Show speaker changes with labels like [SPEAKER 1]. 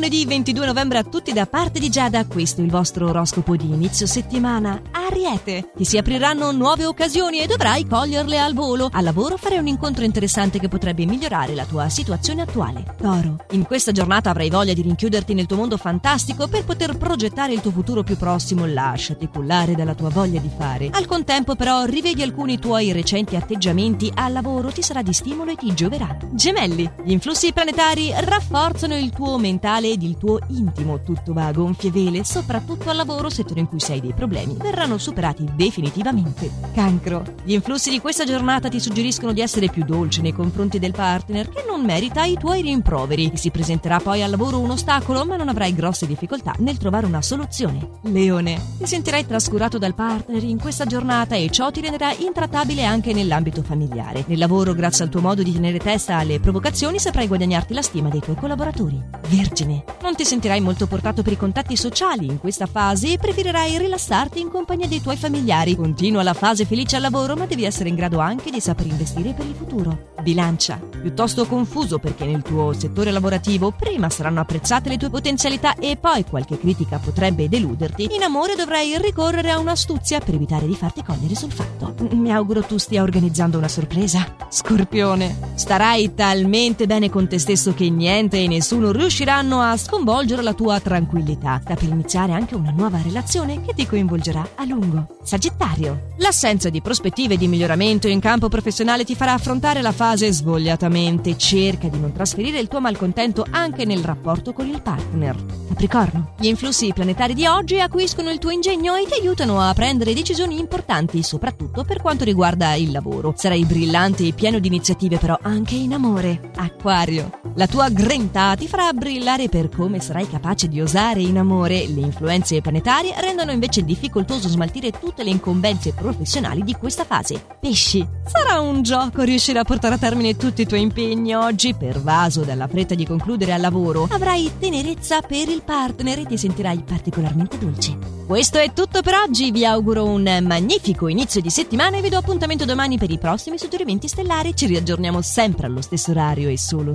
[SPEAKER 1] lunedì 22 novembre a tutti da parte di Giada, questo è il vostro oroscopo di inizio settimana. Ariete, ti si apriranno nuove occasioni e dovrai coglierle al volo. Al lavoro farai un incontro interessante che potrebbe migliorare la tua situazione attuale. Toro, in questa giornata avrai voglia di rinchiuderti nel tuo mondo fantastico per poter progettare il tuo futuro più prossimo. Lasciati cullare dalla tua voglia di fare. Al contempo però rivedi alcuni tuoi recenti atteggiamenti al lavoro, ti sarà di stimolo e ti gioverà. Gemelli, gli influssi planetari rafforzano il tuo mentale ed il tuo intimo. Tutto va a gonfie vele, soprattutto al lavoro, settore in cui sei dei problemi, verranno superati definitivamente. Cancro. Gli influssi di questa giornata ti suggeriscono di essere più dolce nei confronti del partner che non merita i tuoi rimproveri. Ti si presenterà poi al lavoro un ostacolo, ma non avrai grosse difficoltà nel trovare una soluzione. Leone. Ti sentirai trascurato dal partner in questa giornata e ciò ti renderà intrattabile anche nell'ambito familiare. Nel lavoro, grazie al tuo modo di tenere testa alle provocazioni, saprai guadagnarti la stima dei tuoi collaboratori. Vergine. Non ti sentirai molto portato per i contatti sociali in questa fase e preferirai rilassarti in compagnia dei tuoi familiari. Continua la fase felice al lavoro, ma devi essere in grado anche di saper investire per il futuro. Bilancia. Piuttosto confuso perché nel tuo settore lavorativo prima saranno apprezzate le tue potenzialità e poi qualche critica potrebbe deluderti. In amore dovrai ricorrere a un'astuzia per evitare di farti cogliere sul fatto. Mi auguro tu stia organizzando una sorpresa. Scorpione. Starai talmente bene con te stesso che niente e nessuno riusciranno sconvolgere la tua tranquillità. Sta per iniziare anche una nuova relazione che ti coinvolgerà a lungo. Sagittario. L'assenza di prospettive di miglioramento in campo professionale ti farà affrontare la fase svogliatamente. Cerca di non trasferire il tuo malcontento anche nel rapporto con il partner. Capricorno. Gli influssi planetari di oggi acquiscono il tuo ingegno e ti aiutano a prendere decisioni importanti, soprattutto per quanto riguarda il lavoro. Sarai brillante e pieno di iniziative, però anche in amore. Acquario. La tua grinta ti farà brillare per come sarai capace di osare in amore. Le influenze planetarie rendono invece difficoltoso smaltire tutte le incombenze professionali di questa fase. Pesci. Sarà un gioco riuscire a portare a termine tutti i tuoi impegni oggi, pervaso dalla fretta di concludere al lavoro. Avrai tenerezza per il partner e ti sentirai particolarmente dolce. Questo è tutto per oggi, vi auguro un magnifico inizio di settimana e vi do appuntamento domani per i prossimi suggerimenti stellari. Ci riaggiorniamo sempre allo stesso orario e solo